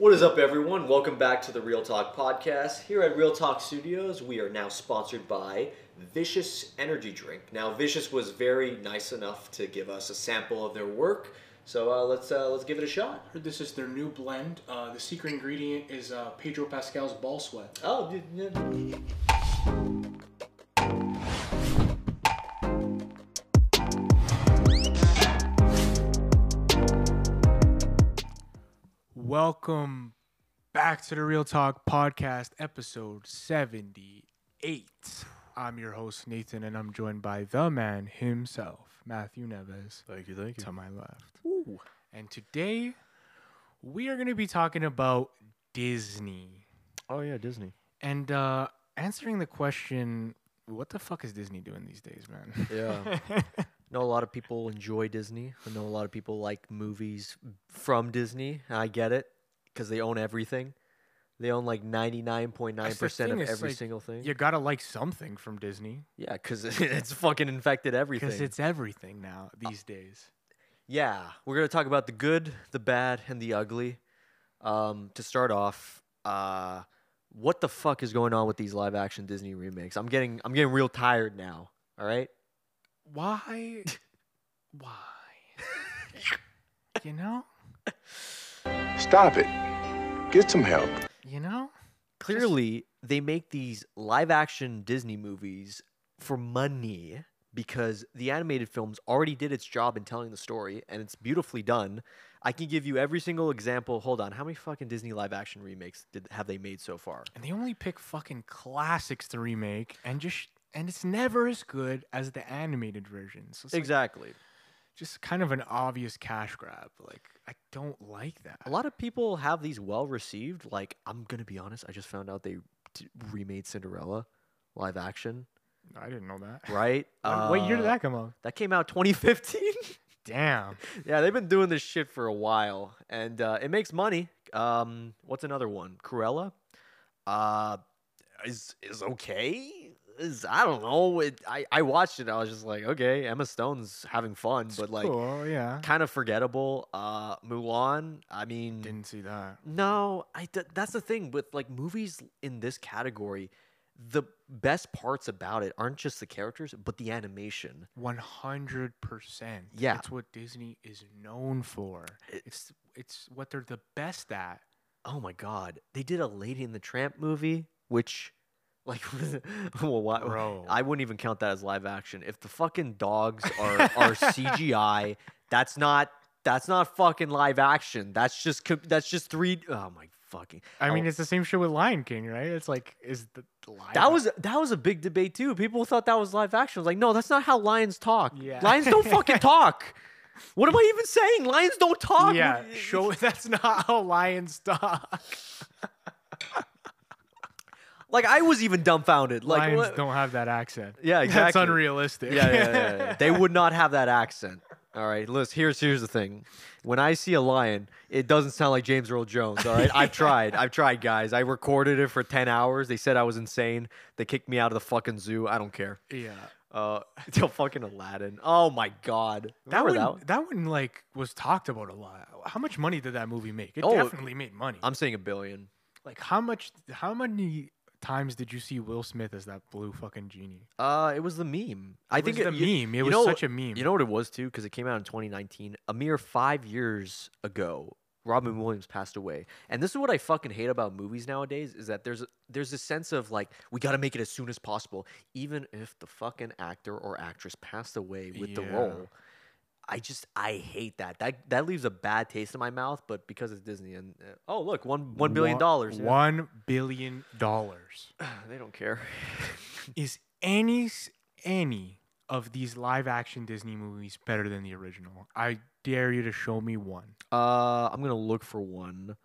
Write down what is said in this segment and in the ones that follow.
What is up, everyone? Welcome back to the Reel Talk podcast. Here at Reel Talk Studios, we are now sponsored by Vicious Energy Drink. Now, Vicious was very nice enough to give us a sample of their work, so uh, let's uh, let's give it a shot. Heard this is their new blend. Uh, the secret ingredient is uh, Pedro Pascal's ball sweat. Oh, Welcome back to the Reel Talk podcast, episode 78. I'm your host, Nathan, and I'm joined by the man himself, Matthew Neves, Thank you, thank you. to my left. Ooh. And today, we are going to be talking about Disney Oh yeah, Disney. and uh, answering the question what the fuck is Disney doing these days, man? Yeah. know a lot of people enjoy Disney. I know a lot of people like movies from Disney. I get it because they own everything. They own like 99.9% of every like, single thing. you got to like something from Disney Yeah, because it's fucking infected everything. because it's everything now these days. Yeah, we're gonna talk about the good, the bad, and the ugly. Um, to start off, uh, what the fuck is going on with these live action Disney remakes? I'm getting, I'm getting real tired now. All right. Why? Why? you know? Stop it. Get some help. You know? Clearly, they make these live action Disney movies for money because the animated films already did its job in telling the story and it's beautifully done. I can give you every single example. Hold on, how many fucking Disney live action remakes did have they made so far? And they only pick fucking classics to remake and just and it's never as good as the animated versions. So it's like Exactly. just kind of an obvious cash grab. Like I don't like that. A lot of people have these well received. Like, I'm gonna be honest, I just found out they t- remade Cinderella live action, I didn't know that. right? When- what year did Uh, that come out? That came out 2015. Damn. yeah, they've been doing this shit for a while, and uh, it makes money. Um, what's another one? Cruella, uh, is is okay. Is I don't know. It, I I watched it. I was just like, okay, Emma Stone's having fun, but like cool, yeah. kind of forgettable. Uh, Mulan. I mean, Didn't see that. no, I th- that's the thing with like movies in this category. The best parts about it aren't just the characters, but the animation. One hundred percent. Yeah. that's what Disney is known for. It- It's it's what they're the best at. Oh my god, they did a Lady and the Tramp movie, which, like, well, why, Bro. I wouldn't even count that as live action. If the fucking dogs are are CGI, that's not that's not fucking live action. That's just that's just three oh my fucking. I mean, oh, it's the same shit with Lion King, right? It's like is the live that was that was a big debate too. People thought that was live action. I was like, no, that's not how lions talk. Yeah. lions don't fucking talk. What am I even saying? Lions don't talk. yeah. Show that's not how lions talk. Like I was even dumbfounded. Like lions what- don't have that accent. Yeah, exactly. That's unrealistic. yeah, yeah, yeah, yeah. They would not have that accent. All right, listen. Here's here's the thing. When I see a lion, it doesn't sound like James Earl Jones. All right, I've tried. I've tried, guys. I recorded it for ten hours. They said I was insane. They kicked me out of the fucking zoo. I don't care. yeah. Uh, till fucking Aladdin. Oh my god. That Remember one, that one like was talked about a lot. How much money did that movie make? It Oh, definitely made money. I'm saying a billion. like how much? How many times did you see Will Smith as that blue fucking genie? Uh, it was the meme. I It think was it, the you- meme. It was know- such a meme. You know what it was too, because it came out in 2019. A mere five years ago, Robin Williams passed away. And this is what I fucking hate about movies nowadays: is that there's a, there's a sense of like we got to make it as soon as possible, even if the fucking actor or actress passed away with the role. I just I hate that. That that leaves a bad taste in my mouth. But because it's Disney and uh, oh look, one one billion dollars. yeah. One billion dollars. they don't care. Is any any of these live action Disney movies better than the original? I dare you to show me one. Uh, I'm gonna look for one.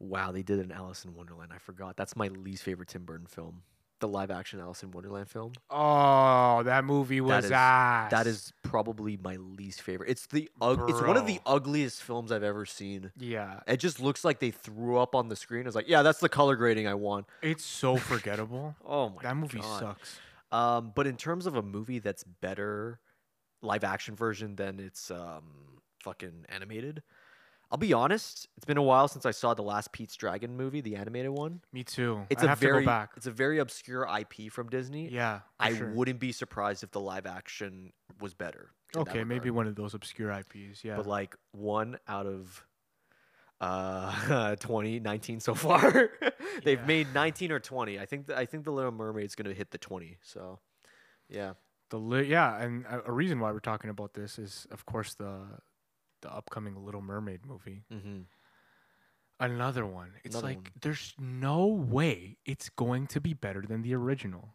Wow, they did an Alice in Wonderland. I forgot. That's my least favorite Tim Burton film. The live action Alice in Wonderland film. Oh, that movie was is- ass. That is probably my least favorite. It's the ug- it's one of the ugliest films I've ever seen. yeah. It just looks like they threw up on the screen. It's like, yeah, that's the color grading I want. It's so forgettable. Oh my that movie God. sucks. Um, but in terms of a movie that's better live action version than its um fucking animated, I'll be honest, it's been a while since I saw the last Pete's Dragon movie, the animated one. Me too. It's I a have very to go back. it's a very obscure IP from Disney. Yeah. I sure. wouldn't be surprised if the live action was better. Okay, maybe one of those obscure IPs. Yeah. But like one out of uh 20 19 so far they've Yeah. made 19 or 20 i think th- i think the little mermaid's gonna hit the 20 so yeah The li- yeah, and a, a reason why we're talking about this is, of course, the the upcoming Little Mermaid movie. mm-hmm. Another one. It's Another like one. there's no way it's going to be better than the original.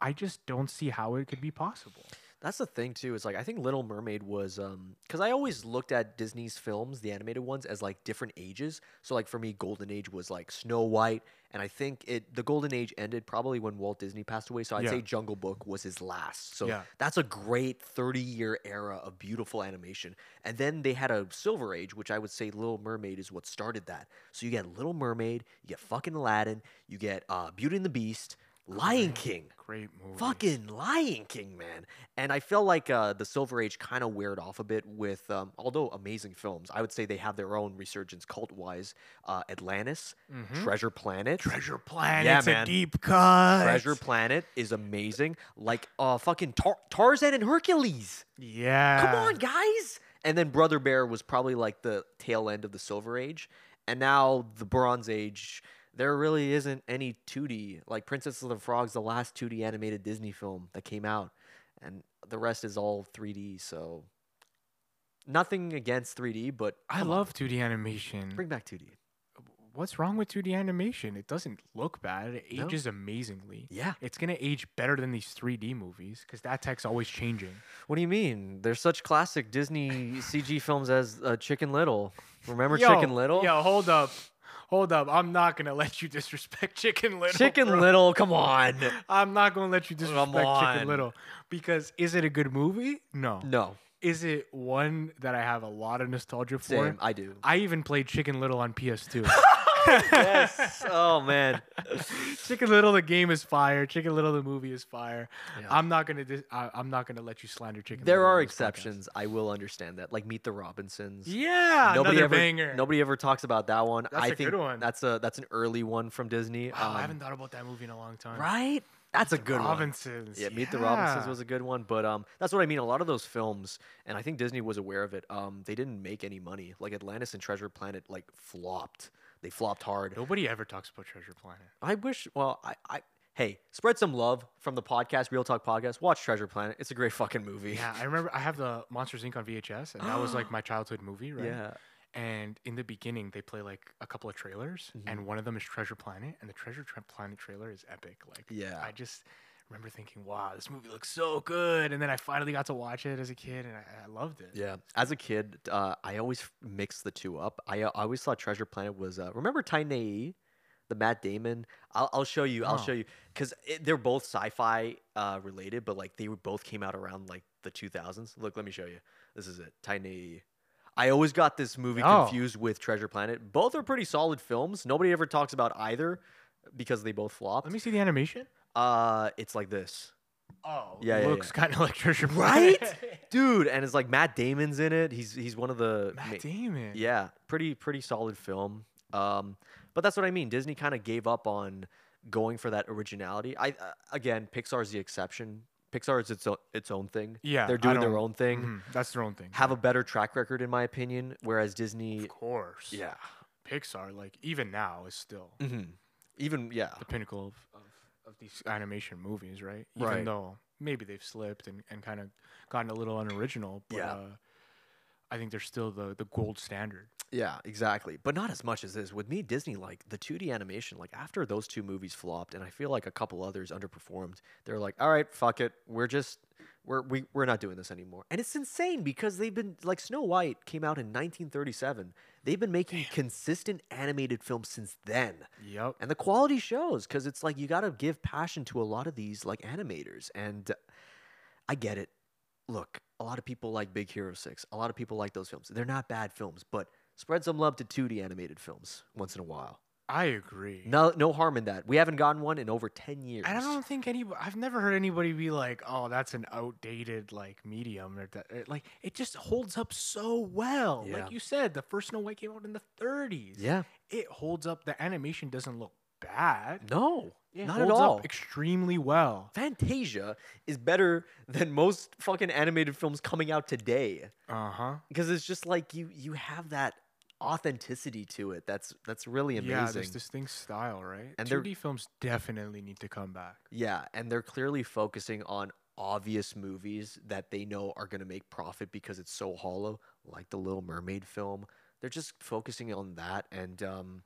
I just don't see how it could be possible. That's the thing too. Is like I think Little Mermaid was um because I always looked at Disney's films, the animated ones, as like different ages. So like for me, Golden Age was like Snow White, and I think it the Golden Age ended probably when Walt Disney passed away. So I'd Yeah. say Jungle Book was his last. So Yeah. that's a great thirty year era of beautiful animation. And then they had a Silver Age, which I would say Little Mermaid is what started that. So you get Little Mermaid, you get fucking Aladdin, you get uh, Beauty and the Beast, Lion King. Great movie. Fucking Lion King, man. And I feel like uh, the Silver Age kind of weared off a bit with, um, although amazing films, I would say they have their own resurgence cult wise. Uh, Atlantis, Treasure Planet. Treasure Planet. Yeah, man. a deep cut. Treasure Planet is amazing. Like uh, fucking Tar- Tarzan and Hercules. Yeah. Come on, guys. And then Brother Bear was probably like the tail end of the Silver Age. And now the Bronze Age, there really isn't any 2D. Like Princess of the Frog's the last 2D animated Disney film that came out. And the rest is all 3D. So nothing against 3D, but I love 2D animation. bring back 2D. What's wrong with 2D animation? It doesn't look bad. It No. ages amazingly. Yeah. It's gonna age better than these 3D movies because that tech's always changing. What do you mean? There's such classic Disney CG films as uh, Chicken Little. Remember Yo, Chicken Little? Yo, hold up. Hold up. I'm not gonna let you disrespect Chicken Little. Chicken bro. Little, come on. I'm not gonna let you disrespect Chicken. Little. Because is it a good movie? No. No, Is it one that I have a lot of nostalgia for? same. I do. I even played Chicken Little on PS2. yes. Oh man. Chicken Little, the game is fire. Chicken Little, the movie is fire. Yeah. I'm not gonna. Dis- I, I'm not gonna let you slander Chicken. There Little are on this podcast. exceptions. I will understand that. Like Meet the Robinsons. Yeah, Nobody another ever banger. nobody ever talks about that one. That's I a think good one. that's a that's an early one from Disney. Wow, I Um, haven't thought about that movie in a long time. right? That's a The good one. Robinsons. Yeah, Meet the Robinsons was a good one, but um, that's what I mean. A lot of those films, and I think Disney was aware of it. Um, they didn't make any money. Like Atlantis and Treasure Planet, like flopped. They flopped hard. Nobody ever talks about Treasure Planet. I wish. Well, I, I hey, spread some love from the podcast, Reel Talk Podcast. Watch Treasure Planet. It's a great fucking movie. Yeah, I remember I have the Monsters Inc. on VHS, and that was like my childhood movie, right? Yeah. And in the beginning, they play like a couple of trailers, Mm-hmm. and one of them is Treasure Planet, and the Treasure Planet trailer is epic. Like, Yeah. I just remember thinking, wow, this movie looks so good. And then I finally got to watch it as a kid, and I, I loved it. Yeah. As a kid, uh, I always mixed the two up. I, I always thought Treasure Planet was. Uh, remember Titan, the Matt Damon? I'll, I'll show you. I'll No. show you because they're both sci-fi uh, related, but like they both came out around like the 2000s. Look, let me show you. This is it. Titan. I always got this movie Oh. confused with Treasure Planet. Both are pretty solid films. Nobody ever talks about either because they both flop. Let me see the animation. Uh, it's like this. Oh, Yeah, it yeah, looks kind of like Treasure Right? Dude, and it's like Matt Damon's in it. He's he's one of the ma- Matt Damon. Yeah, pretty pretty solid film. Um, but that's what I mean. Disney kind of gave up on going for that originality. I uh, again, Pixar's the exception. Pixar is its own, its own thing. Yeah, they're doing their own thing. Mhm, That's their own thing. Have a better track record, in my opinion. Whereas Disney, of course. yeah, Pixar, like even now, is still hmm even yeah, the pinnacle of, of, these animation movies, right? Right. Even though maybe they've slipped and, and kind of gotten a little unoriginal, but Yeah. uh, I think they're still the, the gold standard. Yeah, exactly. But not as much as this. With me, Disney, like the 2D animation, like after those two movies flopped, and I feel like a couple others underperformed, they're like, all right, fuck it. We're just, we're, we, we're not doing this anymore. And it's insane because they've been, like, Snow White came out in 1937. They've been making consistent animated films since then. Yep. And the quality shows because it's like you got to give passion to a lot of these, like, animators. And uh, I get it. Look, a lot of people like Big Hero 6. A lot of people like those films. They're not bad films, but spread some love to 2D animated films once in a while. I agree. No, no harm in that. We haven't gotten one in over ten years. And I don't think any. I've never heard anybody be like, "Oh, that's an outdated like medium." Or that, like it just holds up so well. Yeah. Like you said, the first Snow White came out in the 30s. Yeah. it holds up. The animation doesn't look bad. No, It not at all. up extremely well. Fantasia is better than most fucking animated films coming out today Uh huh. because it's just like you you have that authenticity to it. That's that's really amazing. Yeah, this distinct style, right? And 2D films definitely need to come back. Yeah, and they're clearly focusing on obvious movies that they know are going to make profit because it's so hollow, like the Little Mermaid film. They're just focusing on that, and um,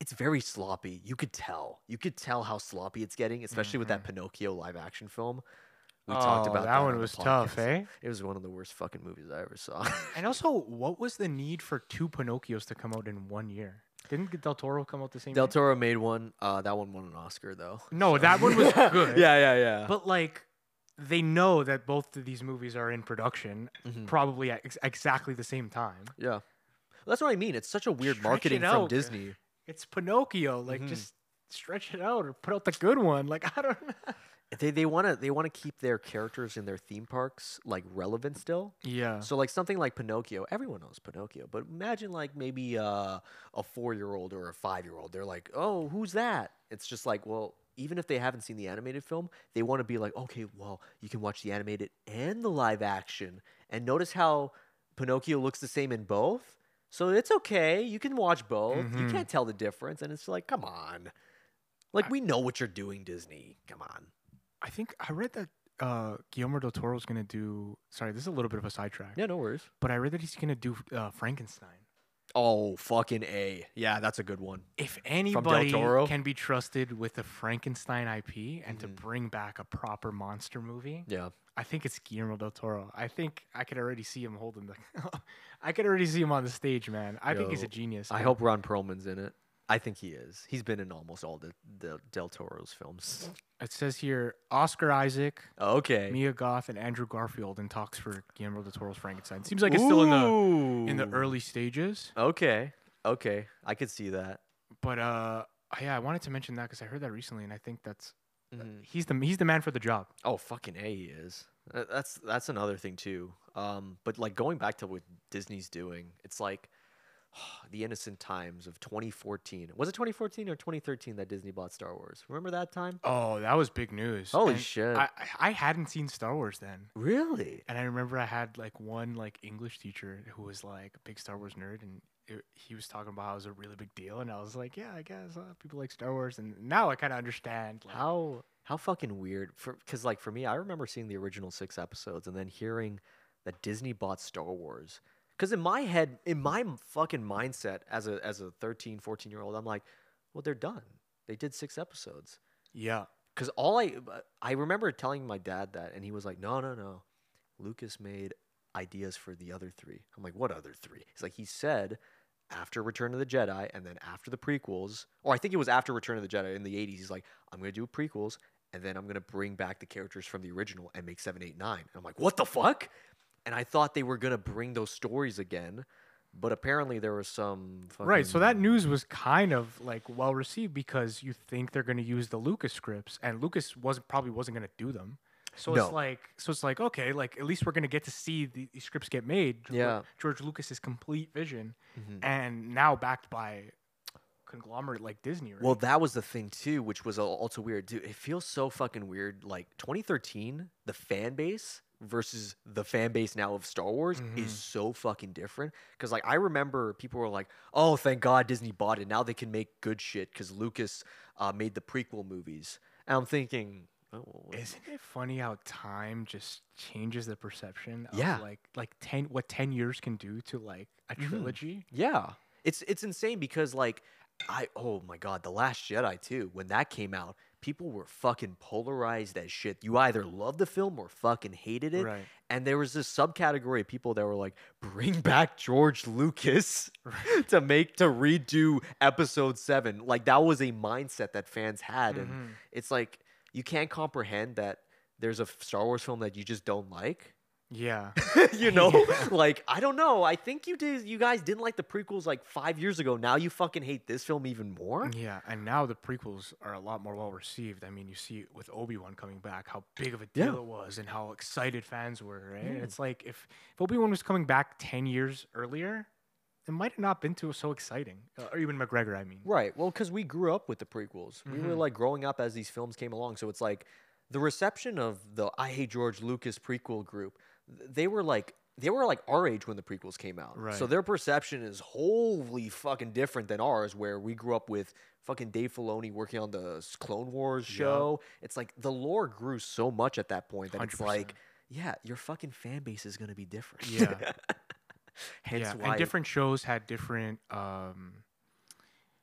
it's very sloppy. You could tell. You could tell how sloppy it's getting, especially with that Pinocchio live action film. We talked Mm-hmm. Oh, about that on one the was tough, podcast. eh? It was one of the worst fucking movies I ever saw. And also, what was the need for two Pinocchios to come out in one year? Didn't Del Toro come out the same Del year? Toro made one. Uh, that one won an Oscar though. No, that one was good. yeah, yeah, yeah. But like, they know that both of these movies are in production, Mhm. probably at ex- exactly the same time. yeah, that's what I mean. It's such a weird Stretch marketing from. Disney. It's Pinocchio. Like, Mhm. just stretch it out or put out the good one. Like, I don't know. They they want to they want to keep their characters in their theme parks like relevant still. Yeah. So like something like Pinocchio, everyone knows Pinocchio, but imagine like maybe uh, a four year old or a five year old. They're like, oh, who's that? It's just like, well, even if they haven't seen the animated film, they want to be like, okay, well, you can watch the animated and the live action, and notice how Pinocchio looks the same in both. So it's okay. You can watch both. You Mhm. can't tell the difference, and it's like, come on. Like we know what you're doing, Disney. Come on. I think I read that uh, Guillermo del Toro is going to do. Sorry, this is a little bit of a sidetrack. Yeah, no worries. But I read that he's going to do uh, Frankenstein. Oh, fucking A. Yeah, that's a good one. If anybody Toro? can be trusted with the Frankenstein IP and to Mhm. bring back a proper monster movie, Yeah. I think it's Guillermo del Toro. I think I could already see him holding the. I could already see him on the stage, man. I think he's a genius. I man. hope Ron Perlman's in it. I think he is. He's been in almost all the, the Del Toro's films. It says here Oscar Isaac, Okay. Mia Goth, and Andrew Garfield in talks for Guillermo del Toro's Frankenstein. Seems like it's still in the in the Ooh. early stages. Okay. Okay. I could see that. But uh, yeah, I wanted to mention that because I heard that recently, and I think that's Mhm. he's the he's the man for the job. Oh, fucking A, he is. That's that's another thing too. Um, but like going back to what Disney's doing, it's like the innocent times of 2014. Was it 2014 or 2013 that Disney bought Star Wars? Remember that time? Oh, that was big news. Holy And shit. I, I hadn't seen Star Wars then. Really? And I remember I had like one like English teacher who was like a big Star Wars nerd, and it, he was talking about how it was a really big deal, and I was like, yeah, I guess uh, people like Star Wars, and now I kind of understand. Like, How how fucking weird for because like for me, I remember seeing the original six episodes and then hearing that Disney bought Star Wars. Because in my head, in my fucking mindset as a as a 13, 14 year old, I'm like, well, they're done. They did six episodes. yeah, Because all I I remember telling my dad that, and he was like, no, no, no. Lucas made ideas for the other three. I'm like, what other three? He's like, he said after Return of the Jedi and then after the prequels, or I think it was after Return of the Jedi in the 80s. He's like, I'm gonna do prequels, and then I'm gonna bring back the characters from the original and make seven, eight, nine. And I'm like, what the fuck? And I thought they were gonna bring those stories again, but apparently there was some right. So that news was kind of like well received because you think they're going to use the Lucas scripts, and Lucas wasn't probably wasn't going to do them. So No. it's like so it's like okay, like at least we're going to get to see the, these scripts get made. Geor- Yeah. George Lucas's complete vision, Mhm. and now backed by conglomerate like Disney. Right? Well, that was the thing too, which was also weird. Dude, it feels so fucking weird. Like 2013, the fan base versus the fan base now of Star Wars Mhm. is so fucking different. Because like I remember people were like, "Oh, thank God Disney bought it. Now they can make good shit." Because Lucas uh, made the prequel movies, and I'm thinking, oh, Isn't it funny how time just changes the perception of Yeah. like like 10 what 10 years can do to like a Mhm. trilogy? Yeah. It's it's insane because like I oh my god, The Last Jedi too, when that came out, people were fucking polarized as shit. You either loved the film or fucking hated it. Right. And there was this subcategory of people that were like, bring back George Lucas to make to redo episode seven. Like that was a mindset that fans had. And Mhm. it's like you can't comprehend that there's a Star Wars film that you just don't like. Yeah. you know, like I don't know. I think you did. You guys didn't like the prequels like five years ago. Now you fucking hate this film even more. Yeah, and now the prequels are a lot more well received. I mean, you see with Obi Wan coming back, how big of a deal Yeah. it was, and how excited fans were. Right? And It's like if, if Obi Wan was coming back ten years earlier, it might have not been too so exciting, uh, or even McGregor. I mean, Right. Well, because we grew up with the prequels. We were like growing up as these films came along. So it's like the reception of the I Hate George Lucas prequel group. Th- They were like they were like our age when the prequels came out. Right. So their perception is wholly fucking different than ours, where we grew up with fucking Dave Filoni working on the Clone Wars show. It's like the lore grew so much at that point that it's 100%. like, yeah, your fucking fan base is gonna be different. Yeah. Hence yeah, why. and different shows had different um,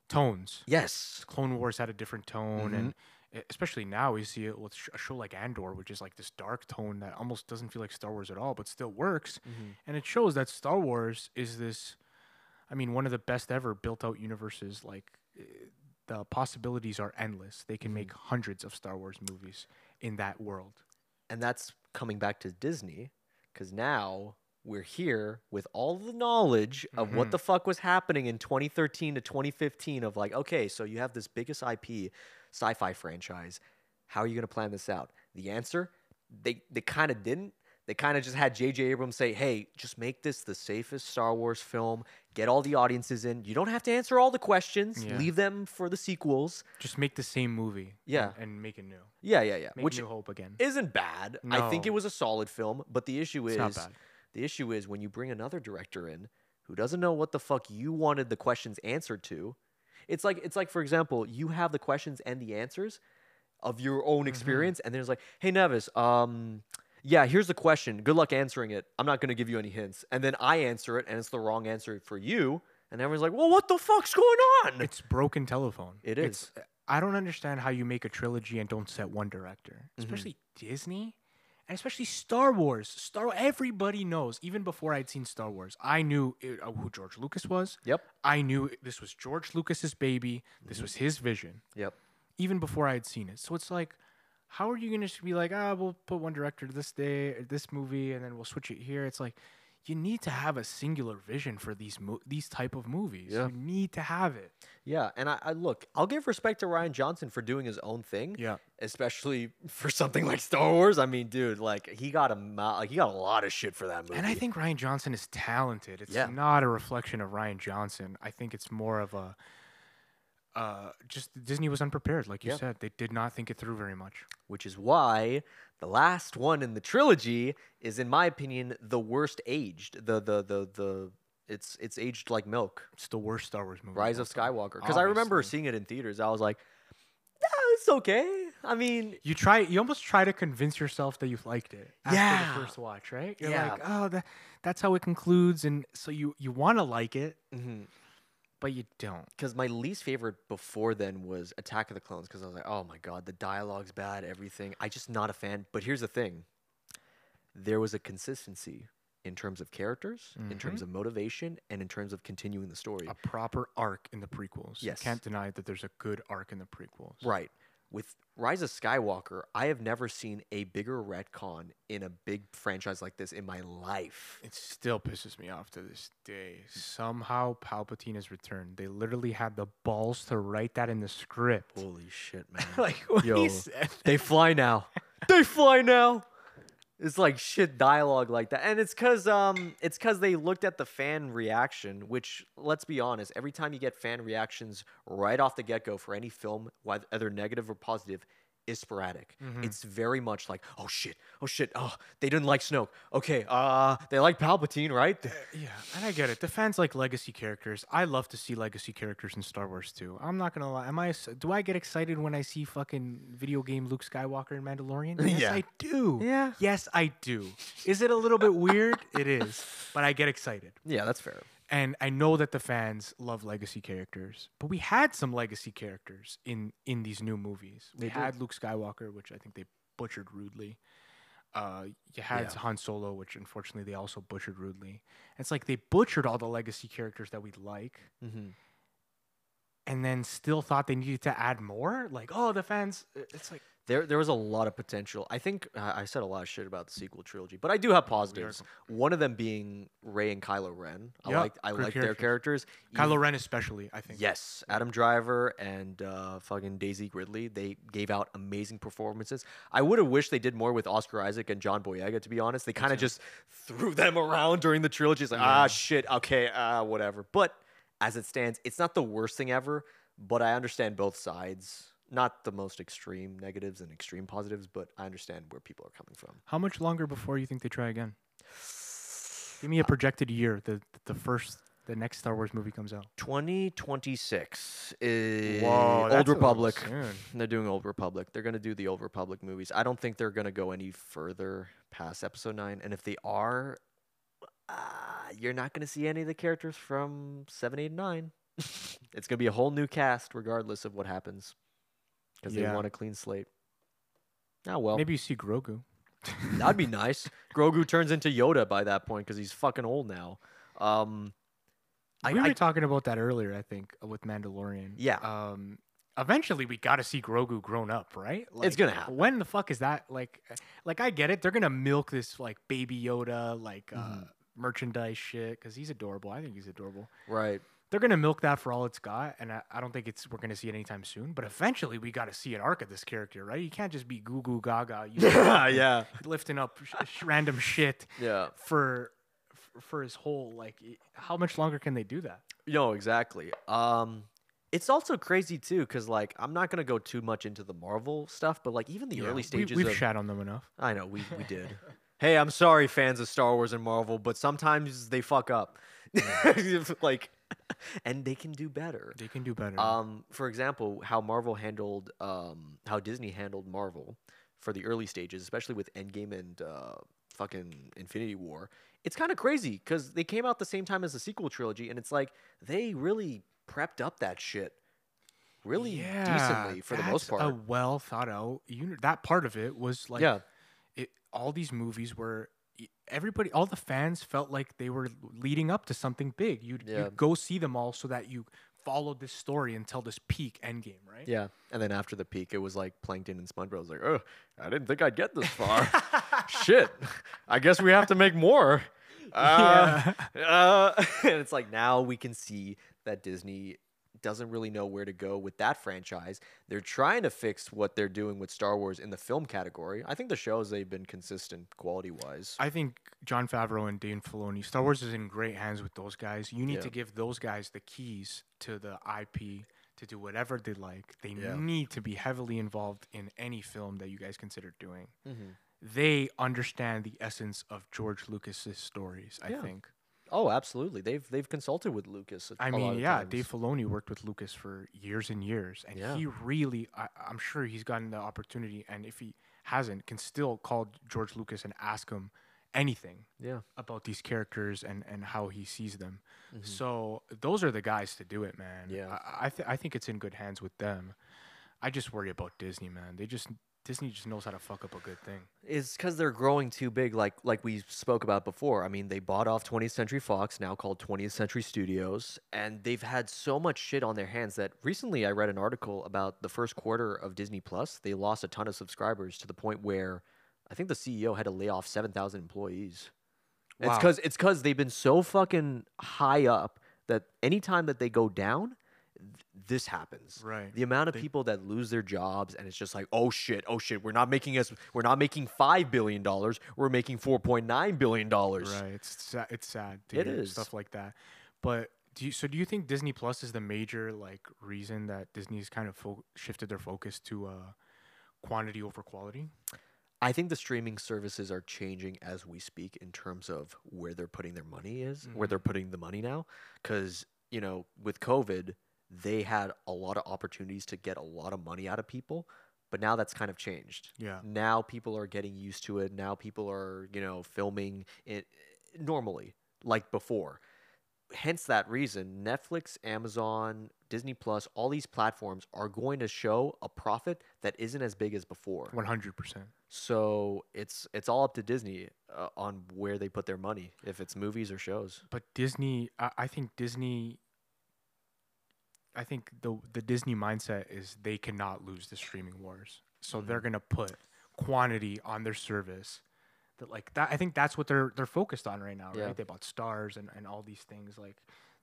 tones. Yes. Clone Wars had a different tone, and Mm-hmm. e- especially now we see it with a show like Andor, which is like this dark tone that almost doesn't feel like Star Wars at all, but still works. Mm-hmm. And it shows that Star Wars is this, I mean, one of the best ever built out universes. Like eh, the possibilities are endless. They Mm-hmm. can make hundreds of Star Wars movies in that world. and that's coming back to Disney because now we're here with all the knowledge of what Mhm. the fuck was happening in 2013 to 2015 of like okay so you have this biggest IP sci-fi franchise how are you going to plan this out the answer they they kind of didn't they kind of just had J.J. Abrams say, "Hey, just make this the safest Star Wars film. Get all the audiences in. You don't have to answer all the questions. Yeah. Leave them for the sequels." Just make the same movie. Yeah. And, and make it new. Yeah, yeah, yeah. Make Which New Hope again. isn't bad. I think it was a solid film, but the issue is It's not bad. The issue is when you bring another director in who doesn't know what the fuck you wanted the questions answered to. It's like it's like for example, you have the questions and the answers of your own Mm-hmm. experience, and there's like, hey Nevis, um, yeah, here's the question. Good luck answering it. I'm not gonna give you any hints. And then I answer it, and it's the wrong answer for you, and everyone's like, well, what the fuck's going on? It's broken telephone. It It's, I don't understand how you make a trilogy and don't set one director, especially Disney, and especially Star Wars. Star everybody knows. Even before I'd seen Star Wars, I knew it, uh, who George Lucas was. Yep. I knew this was George Lucas's baby. This was his vision. Yep. Even before I had seen it. So it's like, how are you gonna be like, ah, we'll put one director to this day, this movie, and then we'll switch it here? It's like. You need to have a singular vision for these mo- these type of movies. Yeah. You need to have it. Yeah, and I, I look, I'll give respect to Rian Johnson for doing his own thing. Yeah. especially for something like Star Wars. I mean, dude, like he got a like he got a lot of shit for that movie. And I think Rian Johnson is talented. It's Yeah. not a reflection of Rian Johnson. I think it's more of a uh, just Disney was unprepared, like you Yeah. said. They did not think it through very much. which is why the last one in the trilogy is, in my opinion, the worst aged. The the the the it's it's aged like milk. It's the worst Star Wars movie. Rise of Skywalker. Because I remember seeing it in theaters. I was like, yeah, it's okay. I mean, You try. You almost try to convince yourself that you've liked it after Yeah. the first watch, right? You're Yeah. like, oh, that, that's how it concludes, and so you you want to like it, mhm. But you don't. because my least favorite before then was Attack of the Clones because I was like, oh my god, the dialogue's bad, everything. I just not a fan. But here's the thing: there was a consistency in terms of characters, in mm-hmm. terms of motivation, and in terms of continuing the story. A proper arc in the prequels. Yes. You can't deny that there's a good arc in the prequels. Right. With Rise of Skywalker, I have never seen a bigger retcon in a big franchise like this in my life. It still pisses me off to this day. Somehow Palpatine has returned. They literally had the balls to write that in the script. Holy shit, man. like what Yo, he said. they fly now. they fly now. It's like shit dialogue like that. And it's cause um it's cause they looked at the fan reaction, which let's be honest, every time you get fan reactions right off the get-go for any film, whether negative or positive, is sporadic. It's very much like, oh shit, oh shit, oh, they didn't like Snoke. Okay, uh they like Palpatine, right? Yeah, and I get it. The fans like legacy characters. I love to see legacy characters in Star Wars too. I'm not gonna lie. Am I? Do I get excited when I see fucking video game Luke Skywalker and Mandalorian? Yes, Yeah. I do. Yeah. Yes, I do. Is it a little bit weird? It is, but I get excited. Yeah, that's fair. And I know that the fans love legacy characters, but we had some legacy characters in in these new movies. We They did. had Luke Skywalker, which I think they butchered rudely. Uh, you had Yeah. Han Solo, which unfortunately they also butchered rudely. It's like they butchered all the legacy characters that we like, Mhm. And then still thought they needed to add more. Like, oh, the fans. It's like There, there was a lot of potential. I think uh, I said a lot of shit about the sequel trilogy, but I do have positives. One of them being Rey and Kylo Ren. I Yeah, like, I like their characters. Kylo Ren especially, I think. Yes, Adam Driver and uh, fucking Daisy Ridley. They gave out amazing performances. I would have wished they did more with Oscar Isaac and John Boyega. To be honest, they kind of just threw them around during the trilogy. It's like ah shit, okay, ah whatever. But as it stands, it's not the worst thing ever. But I understand both sides. Not the most extreme negatives and extreme positives, but I understand where people are coming from. How much longer before you think they try again? Give me a projected year. The the first the next Star Wars movie comes out. 2026 is Whoa, Old Republic. They're doing Old Republic. They're going to do the Old Republic movies. I don't think they're going to go any further past Episode 9. And if they are, uh, you're not going to see any of the characters from 7, 8, and 9. it's going to be a whole new cast regardless of what happens because they Yeah. want a clean slate. Ah, well, Maybe you see Grogu. that'd be nice. Grogu turns into Yoda by that point because he's fucking old now. Um, I, we were I- talking about that earlier, I think, uh, with Mandalorian. Yeah. Um, eventually we got to see Grogu grown up, right? It's gonna happen. When the fuck is that? Like, like I get it. They're gonna milk this like baby Yoda, like uh, Mm-hmm. Merchandise shit, because he's adorable. I think he's adorable. right. They're gonna milk that for all it's got, and I, I don't think it's we're gonna see it anytime soon. But eventually, we got to see an arc of this character, right? You can't just be goo goo gaga, you know, yeah. lifting up sh- random shit Yeah. for for his whole like. How much longer can they do that? No, exactly. Um, it's also crazy too, because like I'm not gonna go too much into the Marvel stuff, but like even the Yeah, early we- stages we've of shat on them enough. I know we we did. hey, I'm sorry, fans of Star Wars and Marvel, but sometimes they fuck up. like, and they can do better. They can do better. Um, for example, how Marvel handled, um, how Disney handled Marvel for the early stages, especially with Endgame and uh, fucking Infinity War. It's kind of crazy because they came out the same time as the sequel trilogy, and it's like they really prepped up that shit really decently for the most part. A well thought out. You that part of it was like Yeah. It, all these movies were everybody, all the fans felt like they were leading up to something big. You'd, Yeah. you'd go see them all so that you followed this story until this peak endgame, right? yeah, and then after the peak, it was like Plankton and SpongeBob. Was like, oh, I didn't think I'd get this far. Shit, I guess we have to make more. Uh, uh, and it's like now we can see that Disney doesn't really know where to go with that franchise. They're trying to fix what they're doing with Star Wars in the film category. I think the shows they've been consistent quality wise. I think Jon Favreau and Dave Filoni, Star Wars is in great hands with those guys. You need Yeah. to give those guys the keys to the IP to do whatever they like. They Yeah. need to be heavily involved in any film that you guys consider doing. Mm-hmm. They understand the essence of George Lucas's stories. I Yeah. think. Oh, absolutely. They've they've consulted with Lucas. a- I mean, yeah, times. Dave Filoni worked with Lucas for years and years, and Yeah. he really, I, I'm sure he's gotten the opportunity, and if he hasn't, can still call George Lucas and ask him anything Yeah. about these characters and and how he sees them. So those are the guys to do it, man. Mm-hmm. Yeah. I I, th- I think it's in good hands with them. I just worry about Disney, man. They just Disney just knows how to fuck up a good thing. is because they're growing too big like like we spoke about before. I mean they bought off 20th century fox now called 20th century studios and they've had so much shit on their hands that recently i read an article about the first quarter of disney plus. They lost a ton of subscribers to the point where i think the ceo had to lay off 7000 employees. It's because it's because they've been so fucking high up that anytime that they go down th- this happens Right. the amount of They- people that lose their jobs and it's just like oh shit oh shit we're not making us we're not making five billion dollars we're making 4.9 billion dollars Right. It's sa- it's sad to It hear is. stuff like that. But do you, so do you think Disney Plus is the major like reason that Disney's kind of fo- shifted their focus to uh, quantity over quality? i think the streaming services are changing as we speak in terms of where they're putting their money is where Mhm. they're putting the money now because you know with covid they had a lot of opportunities to get a lot of money out of people but now that's kind of changed Yeah. now people are getting used to it now people are you know filming it normally like before hence that reason netflix amazon disney plus all these platforms are going to show a profit that isn't as big as before One hundred percent. so it's it's all up to disney uh, on where they put their money if it's movies or shows But Disney, I, I think Disney. I think the the Disney mindset is they cannot lose the streaming wars. so mm-hmm. they're gonna put quantity on their service. That like that, I think that's what they're they're focused on right now, Yeah. right? They bought stars and, and all these things like.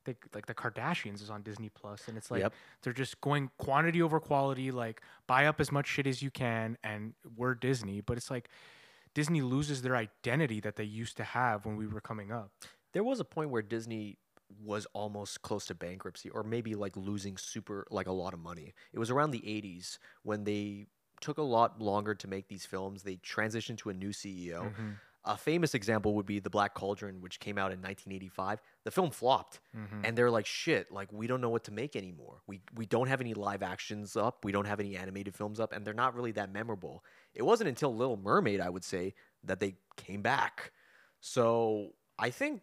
They, like the Kardashians is on Disney Plus, and it's like Yep. they're just going quantity over quality. Like buy up as much shit as you can, and we're Disney. But it's like Disney loses their identity that they used to have when we were coming up. There was a point where Disney was almost close to bankruptcy or maybe like losing super like a lot of money. It was around the 80s when they took a lot longer to make these films. They transitioned to a new CEO. Mm-hmm. A famous example would be The Black Cauldron, which came out in 1985. The film flopped, mm-hmm. and they're like, "Shit! Like we don't know what to make anymore. We we don't have any live actions up. We don't have any animated films up, and they're not really that memorable." It wasn't until Little Mermaid, I would say, that they came back. So I think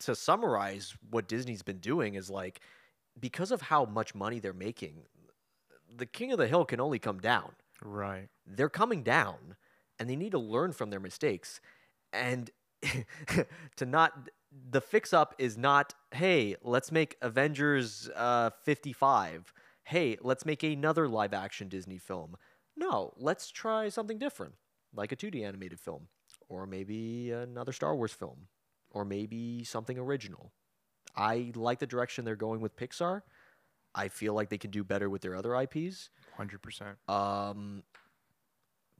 to summarize what Disney's been doing is like, because of how much money they're making, the King of the Hill can only come down. Right. they're coming down and they need to learn from their mistakes. And to not the fix up is not hey let's make avengers uh, 55 hey let's make another live action disney film. No let's try something different like a 2d animated film or maybe another star wars film or maybe something original i like the direction they're going with pixar i feel like they can do better with their other ips Hundred percent. um,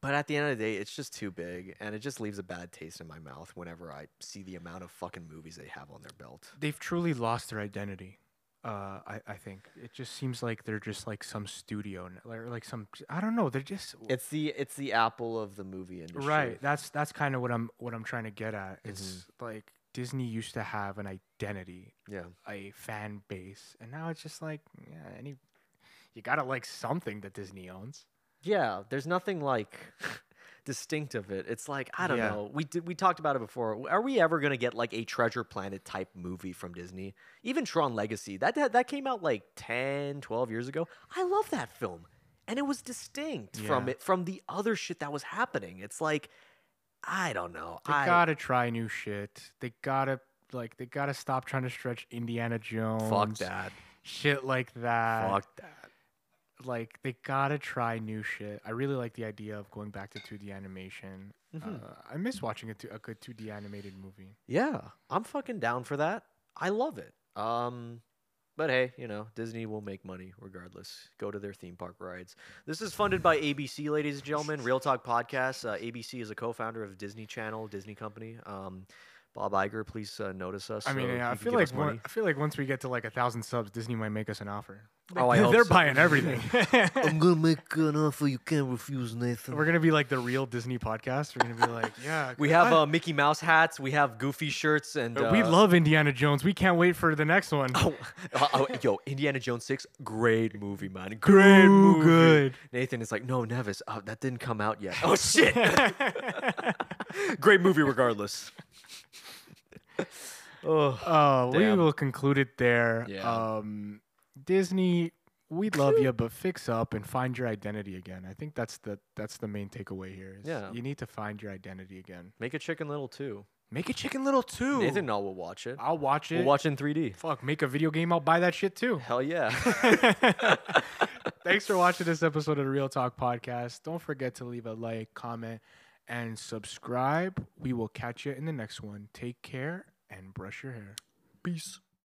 but at the end of the day, it's just too big, and it just leaves a bad taste in my mouth whenever I see the amount of fucking movies they have on their belt. They've truly lost their identity. Uh, I, I think it just seems like they're just like some studio, or like some I don't know. They're just It's the it's the Apple of the movie industry. right. That's that's kind of what I'm what I'm trying to get at. It's Mm-hmm. like Disney used to have an identity, Yeah. a fan base, and now it's just like yeah, any you gotta like something that Disney owns. Yeah. There's nothing like distinct of it. It's like I don't Yeah. know. We did we talked about it before. Are we ever gonna get like a Treasure Planet type movie from Disney? Even Tron Legacy that that, that came out like 10, 12 years ago. I love that film, and it was distinct from it from the other shit that was happening. It's like I don't know. They I, gotta try new shit. They gotta like they gotta stop trying to stretch Indiana Jones. fuck that. Shit like that. Fuck that. like they gotta try new shit. I really like the idea of going back to 2D animation. Mm-hmm. Uh, I miss watching a, two, a good 2D animated movie. Yeah, I'm fucking down for that. I love it. Um, but hey, you know, Disney will make money regardless. Go to their theme park rides. This is funded by ABC, ladies and gentlemen. Reel Talk Podcast. Uh, ABC is a co-founder of Disney Channel, Disney Company. Um, Bob Iger, please uh, notice us. I mean, so yeah, I feel like one. I feel like once we get to like a thousand subs, Disney might make us an offer. Oh, I hope They're so. buying everything. I'm gonna make an offer you can't refuse, Nathan. We're gonna be like the real Disney podcast. We're gonna be like, yeah, we have uh, Mickey Mouse hats. We have Goofy shirts, and uh, we love Indiana Jones. We can't wait for the next one. Oh, oh, oh, yo, Indiana Jones Six, great movie, man. Great Great movie. Good. Nathan is like, no, Nevis, oh, that didn't come out yet. Oh shit! great movie, regardless. oh, Uh, we will conclude it there. Yeah. Um, Disney, we love you, but fix up and find your identity again. I think that's the that's the main takeaway here. Is Yeah. you need to find your identity again. make a Chicken Little too. Make a Chicken Little too. Nathan, no, we'll watch it. I'll watch it. We'll watch in 3D. Fuck, make a video game. I'll buy that shit too. Hell yeah. Thanks for watching this episode of the Reel Talk Podcast. Don't forget to leave a like, comment, and subscribe. We will catch you in the next one. Take care and brush your hair. Peace.